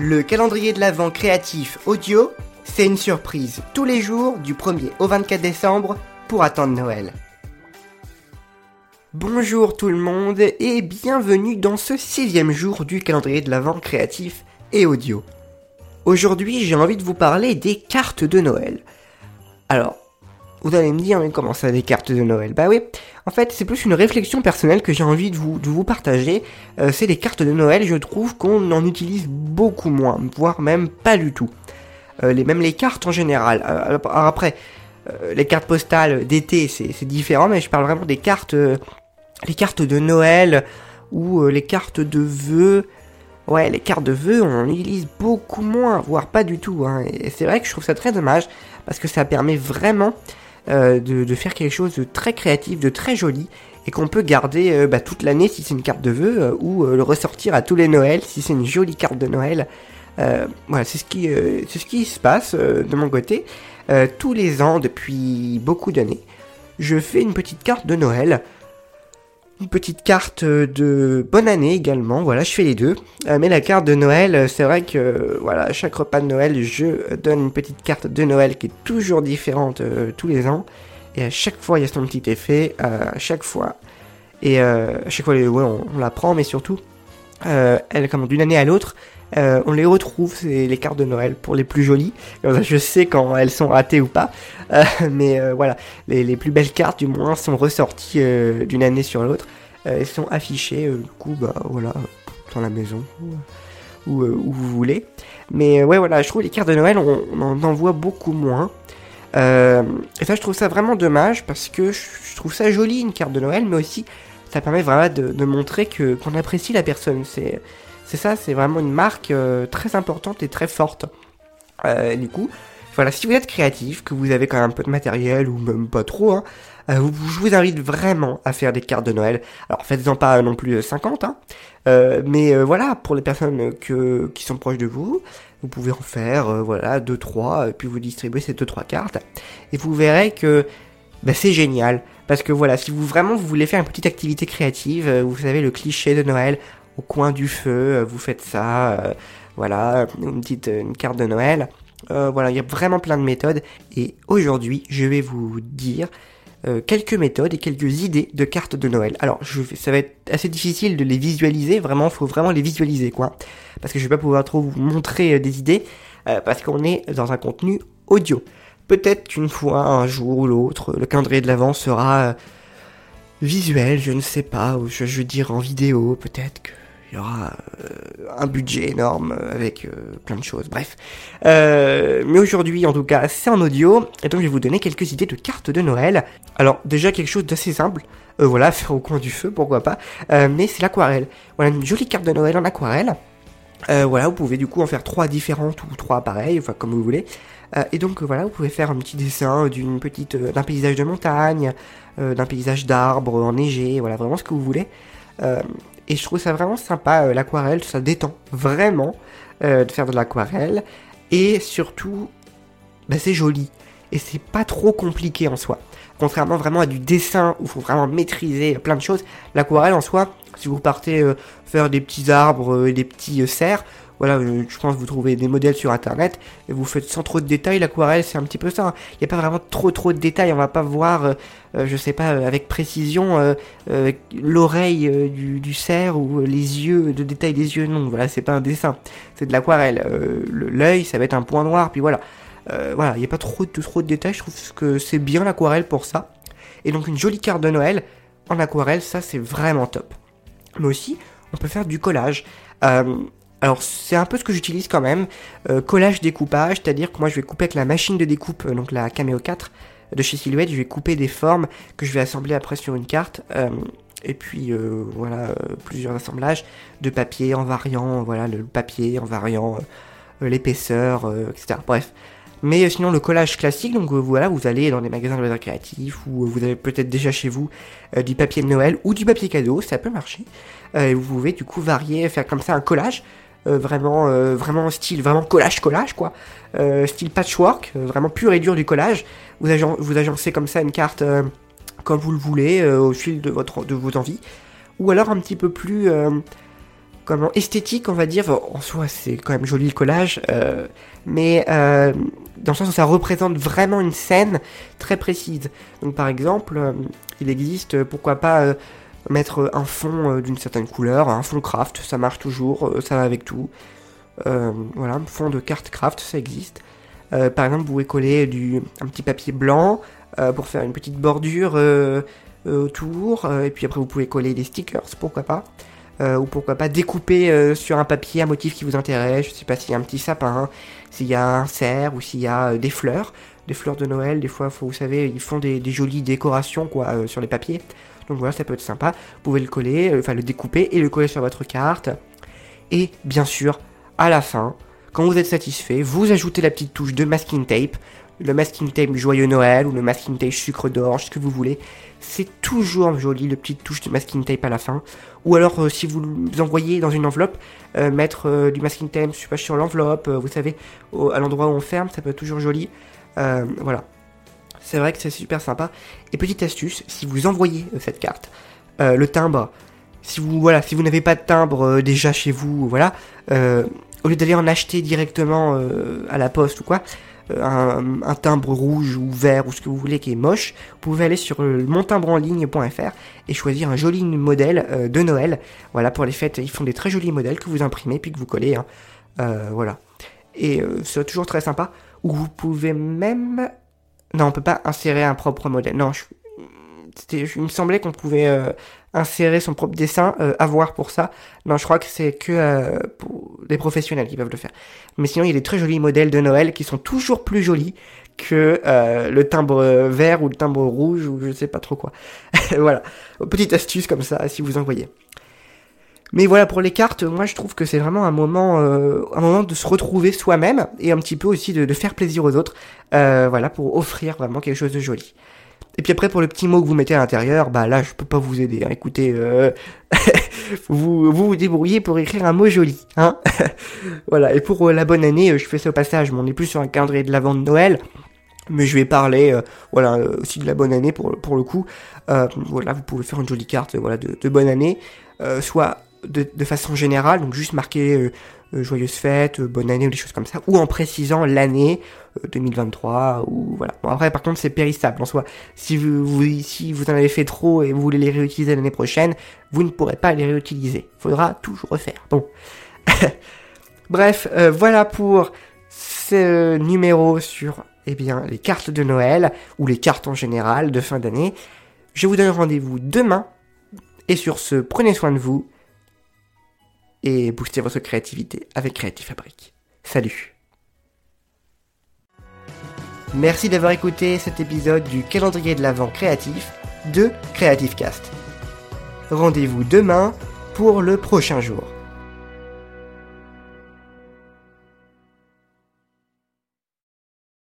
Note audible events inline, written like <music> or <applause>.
Le calendrier de l'Avent créatif audio, c'est une surprise tous les jours du 1er au 24 décembre pour attendre Noël. Bonjour tout le monde et bienvenue dans ce sixième jour du calendrier de l'Avent créatif et audio. Aujourd'hui j'ai envie de vous parler des cartes de Noël. Alors, vous allez me dire, mais comment ça, des cartes de Noël? Bah oui, en fait, c'est plus une réflexion personnelle que j'ai envie de vous, de vous partager. Euh, c'est les cartes de Noël, je trouve qu'on en utilise beaucoup moins, voire même pas du tout. Euh, les, même les cartes en général. Euh, alors, après, les cartes postales d'été, c'est différent, mais je parle vraiment des cartes, les cartes de Noël ou les cartes de vœux. Ouais, les cartes de vœux, on en utilise beaucoup moins, voire pas du tout. Hein. Et c'est vrai que je trouve ça très dommage, parce que ça permet vraiment euh, de, faire quelque chose de très créatif, de très joli, et qu'on peut garder euh, bah, toute l'année si c'est une carte de vœux, euh, ou le ressortir à tous les Noëls si c'est une jolie carte de Noël. voilà, c'est ce qui, c'est ce qui se passe de mon côté. tous les ans, depuis beaucoup d'années, je fais une petite carte de Noël une petite carte de bonne année également, voilà, je fais les deux. Euh, mais la carte de Noël, c'est vrai que voilà, à chaque repas de Noël, je donne une petite carte de Noël qui est toujours différente euh, tous les ans. Et à chaque fois, il y a son petit effet, euh, à chaque fois. Et à chaque fois, on, la prend, mais surtout, comme d'une année à l'autre, on les retrouve, c'est les cartes de Noël pour les plus jolies. je sais quand elles sont ratées ou pas. <laughs> mais voilà, les, les, plus belles cartes, du moins, sont ressorties d'une année sur l'autre. elles sont affichées, du coup, bah voilà, dans la maison. Ou, où, vous voulez. Mais ouais, voilà, je trouve les cartes de Noël, on, en voit beaucoup moins. Euh, et ça, je trouve ça vraiment dommage parce que je trouve ça joli une carte de Noël, mais aussi ça permet vraiment de, montrer que qu'on apprécie la personne. C'est c'est ça, c'est vraiment une marque euh, très importante et très forte. Euh, du coup, voilà, si vous êtes créatif, que vous avez quand même un peu de matériel ou même pas trop, hein, je vous invite vraiment à faire des cartes de Noël. Alors faites-en pas non plus 50, hein, mais voilà, pour les personnes que, qui sont proches de vous, vous pouvez en faire, euh, voilà, 2-3, puis vous distribuez ces 2-3 cartes. Et vous verrez que bah, c'est génial. Parce que voilà, si vous vraiment vous voulez faire une petite activité créative, euh, vous savez le cliché de Noël, au coin du feu, euh, vous faites ça, voilà, une petite carte de Noël. voilà, il y a vraiment plein de méthodes. Et aujourd'hui, je vais vous dire euh, quelques méthodes et quelques idées de cartes de Noël. Alors, ça va être assez difficile de les visualiser, vraiment, faut vraiment les visualiser, quoi. Parce que je vais pas pouvoir trop vous montrer euh, des idées, euh, parce qu'on est dans un contenu audio. Peut-être qu'une fois, un jour ou l'autre, le calendrier de l'avant sera visuel, je ne sais pas, ou je, veux dire en vidéo, peut-être que il y aura euh, un budget énorme avec euh, plein de choses, bref. Euh, mais aujourd'hui, en tout cas, c'est en audio, et donc je vais vous donner quelques idées de cartes de Noël. Alors, déjà quelque chose d'assez simple, voilà, <laughs> faire au coin du feu, pourquoi pas, mais c'est l'aquarelle. Voilà, une jolie carte de Noël en aquarelle. voilà, vous pouvez du coup en faire trois différentes ou trois pareilles, enfin comme vous voulez. Et donc voilà, vous pouvez faire un petit dessin d'une petite, d'un paysage de montagne, d'un paysage d'arbres enneigé, voilà, vraiment ce que vous voulez. Et je trouve ça vraiment sympa, euh, l'aquarelle, ça détend vraiment euh, de faire de l'aquarelle. Et surtout, bah, c'est joli. Et c'est pas trop compliqué en soi. Contrairement vraiment à du dessin où il faut vraiment maîtriser plein de choses, l'aquarelle en soi, si vous partez euh, faire des petits arbres et des petits cerfs, voilà, euh, je pense que vous trouvez des modèles sur internet et vous faites sans trop de détails. L'aquarelle, c'est un petit peu ça. Hein. Il n'y a pas vraiment trop trop de détails. On va pas voir, euh, euh, je sais pas, avec précision l'oreille du, cerf ou les yeux, de détail des yeux. Non, voilà, c'est pas un dessin. C'est de l'aquarelle. L'œil, ça va être un point noir. Puis voilà. voilà, il n'y a pas trop de, trop de détails. Je trouve que c'est bien l'aquarelle pour ça. Et donc une jolie carte de Noël en aquarelle, ça c'est vraiment top. Mais aussi, on peut faire du collage. Alors c'est un peu ce que j'utilise quand même, euh, collage découpage, c'est-à-dire que moi je vais couper avec la machine de découpe, euh, donc la Cameo 4 de chez Silhouette, je vais couper des formes que je vais assembler après sur une carte, euh, et puis voilà plusieurs assemblages de papier en variant, voilà le papier en variant l'épaisseur, etc. Bref. Mais sinon le collage classique, donc voilà, vous allez dans des magasins de loisirs créatifs ou vous avez peut-être déjà chez vous du papier de Noël ou du papier cadeau, ça peut marcher. et vous pouvez du coup varier, faire comme ça un collage vraiment, euh, vraiment style, vraiment collage-collage, quoi. Euh, style patchwork, vraiment pur et dur du collage. Vous, agencez comme ça une carte comme vous le voulez, au fil de, votre, de vos envies. Ou alors un petit peu plus comment esthétique, on va dire. En soi, c'est quand même joli le collage, euh, mais euh, dans le sens où ça représente vraiment une scène très précise. Donc, par exemple, euh, il existe, pourquoi pas, mettre un fond d'une certaine couleur, un fond craft, ça marche toujours, ça va avec tout. voilà, un fond de carte craft, ça existe. par exemple, vous pouvez coller du, un petit papier blanc pour faire une petite bordure autour, et puis après vous pouvez coller des stickers, pourquoi pas. Euh, ou pourquoi pas découper euh, sur un papier un motif qui vous intéresse. Je sais pas s'il y a un petit sapin, s'il y a un cerf ou s'il y a euh, des fleurs, des fleurs de Noël. Des fois, vous savez, ils font des, jolies décorations quoi sur les papiers. Donc voilà, ça peut être sympa. Vous pouvez le coller, enfin le découper et le coller sur votre carte. Et bien sûr, à la fin, quand vous êtes satisfait, vous ajoutez la petite touche de masking tape le masking tape joyeux Noël ou le masking tape sucre d'orge, ce que vous voulez. C'est toujours joli, le petit touche de masking tape à la fin. Ou alors, euh, si vous envoyez dans une enveloppe, euh, mettre euh, du masking tape sur l'enveloppe, vous savez, à l'endroit où on ferme, ça peut être toujours joli. voilà. C'est vrai que c'est super sympa. Et petite astuce, si vous envoyez cette carte, le timbre, si vous voilà, si vous n'avez pas de timbre déjà chez vous, voilà, au lieu d'aller en acheter directement à la poste ou quoi, un, timbre rouge ou vert ou ce que vous voulez qui est moche, vous pouvez aller sur montimbreenligne.fr et choisir un joli modèle euh, de Noël. Voilà, pour les fêtes, ils font des très jolis modèles que vous imprimez puis que vous collez. Hein. Euh, voilà. Et euh, c'est toujours très sympa. Ou vous pouvez même... Non, on peut pas insérer un propre modèle. Non, je... il me semblait qu'on pouvait insérer son propre dessin, euh, avoir pour ça. Non, je crois que c'est que euh, pour des professionnels qui peuvent le faire. Mais sinon, il y a des très jolis modèles de Noël qui sont toujours plus jolis que euh, le timbre vert ou le timbre rouge ou je sais pas trop quoi. <laughs> voilà, petite astuce comme ça si vous en voyez. Mais voilà pour les cartes, moi je trouve que c'est vraiment un moment, un moment de se retrouver soi-même et un petit peu aussi de, faire plaisir aux autres. voilà pour offrir vraiment quelque chose de joli. Et puis après, pour le petit mot que vous mettez à l'intérieur, bah là, je peux pas vous aider. Hein. Écoutez, euh... <laughs> vous, vous, débrouillez pour écrire un mot joli. Hein <laughs> voilà. Et pour euh, la bonne année, euh, je fais ça au passage. on est plus sur un calendrier de l'avant de Noël. Mais je vais parler, euh, voilà, aussi de la bonne année pour, pour le coup. voilà, vous pouvez faire une jolie carte, voilà, de, de bonne année, soit de, façon générale, donc juste marquer euh, joyeuse fête, euh, bonne année ou des choses comme ça, ou en précisant l'année 2023 euh, ou voilà. Bon après par contre c'est périssable en soi. Si vous, si vous en avez fait trop et vous voulez les réutiliser l'année prochaine, vous ne pourrez pas les réutiliser. Faudra toujours refaire. Bon. <laughs> Bref, voilà pour ce numéro sur eh bien les cartes de Noël ou les cartes en général de fin d'année. Je vous donne rendez-vous demain et sur ce prenez soin de vous et booster votre créativité avec Creative Fabric. Salut Merci d'avoir écouté cet épisode du calendrier de l'Avent créatif de Creative Cast. Rendez-vous demain pour le prochain jour.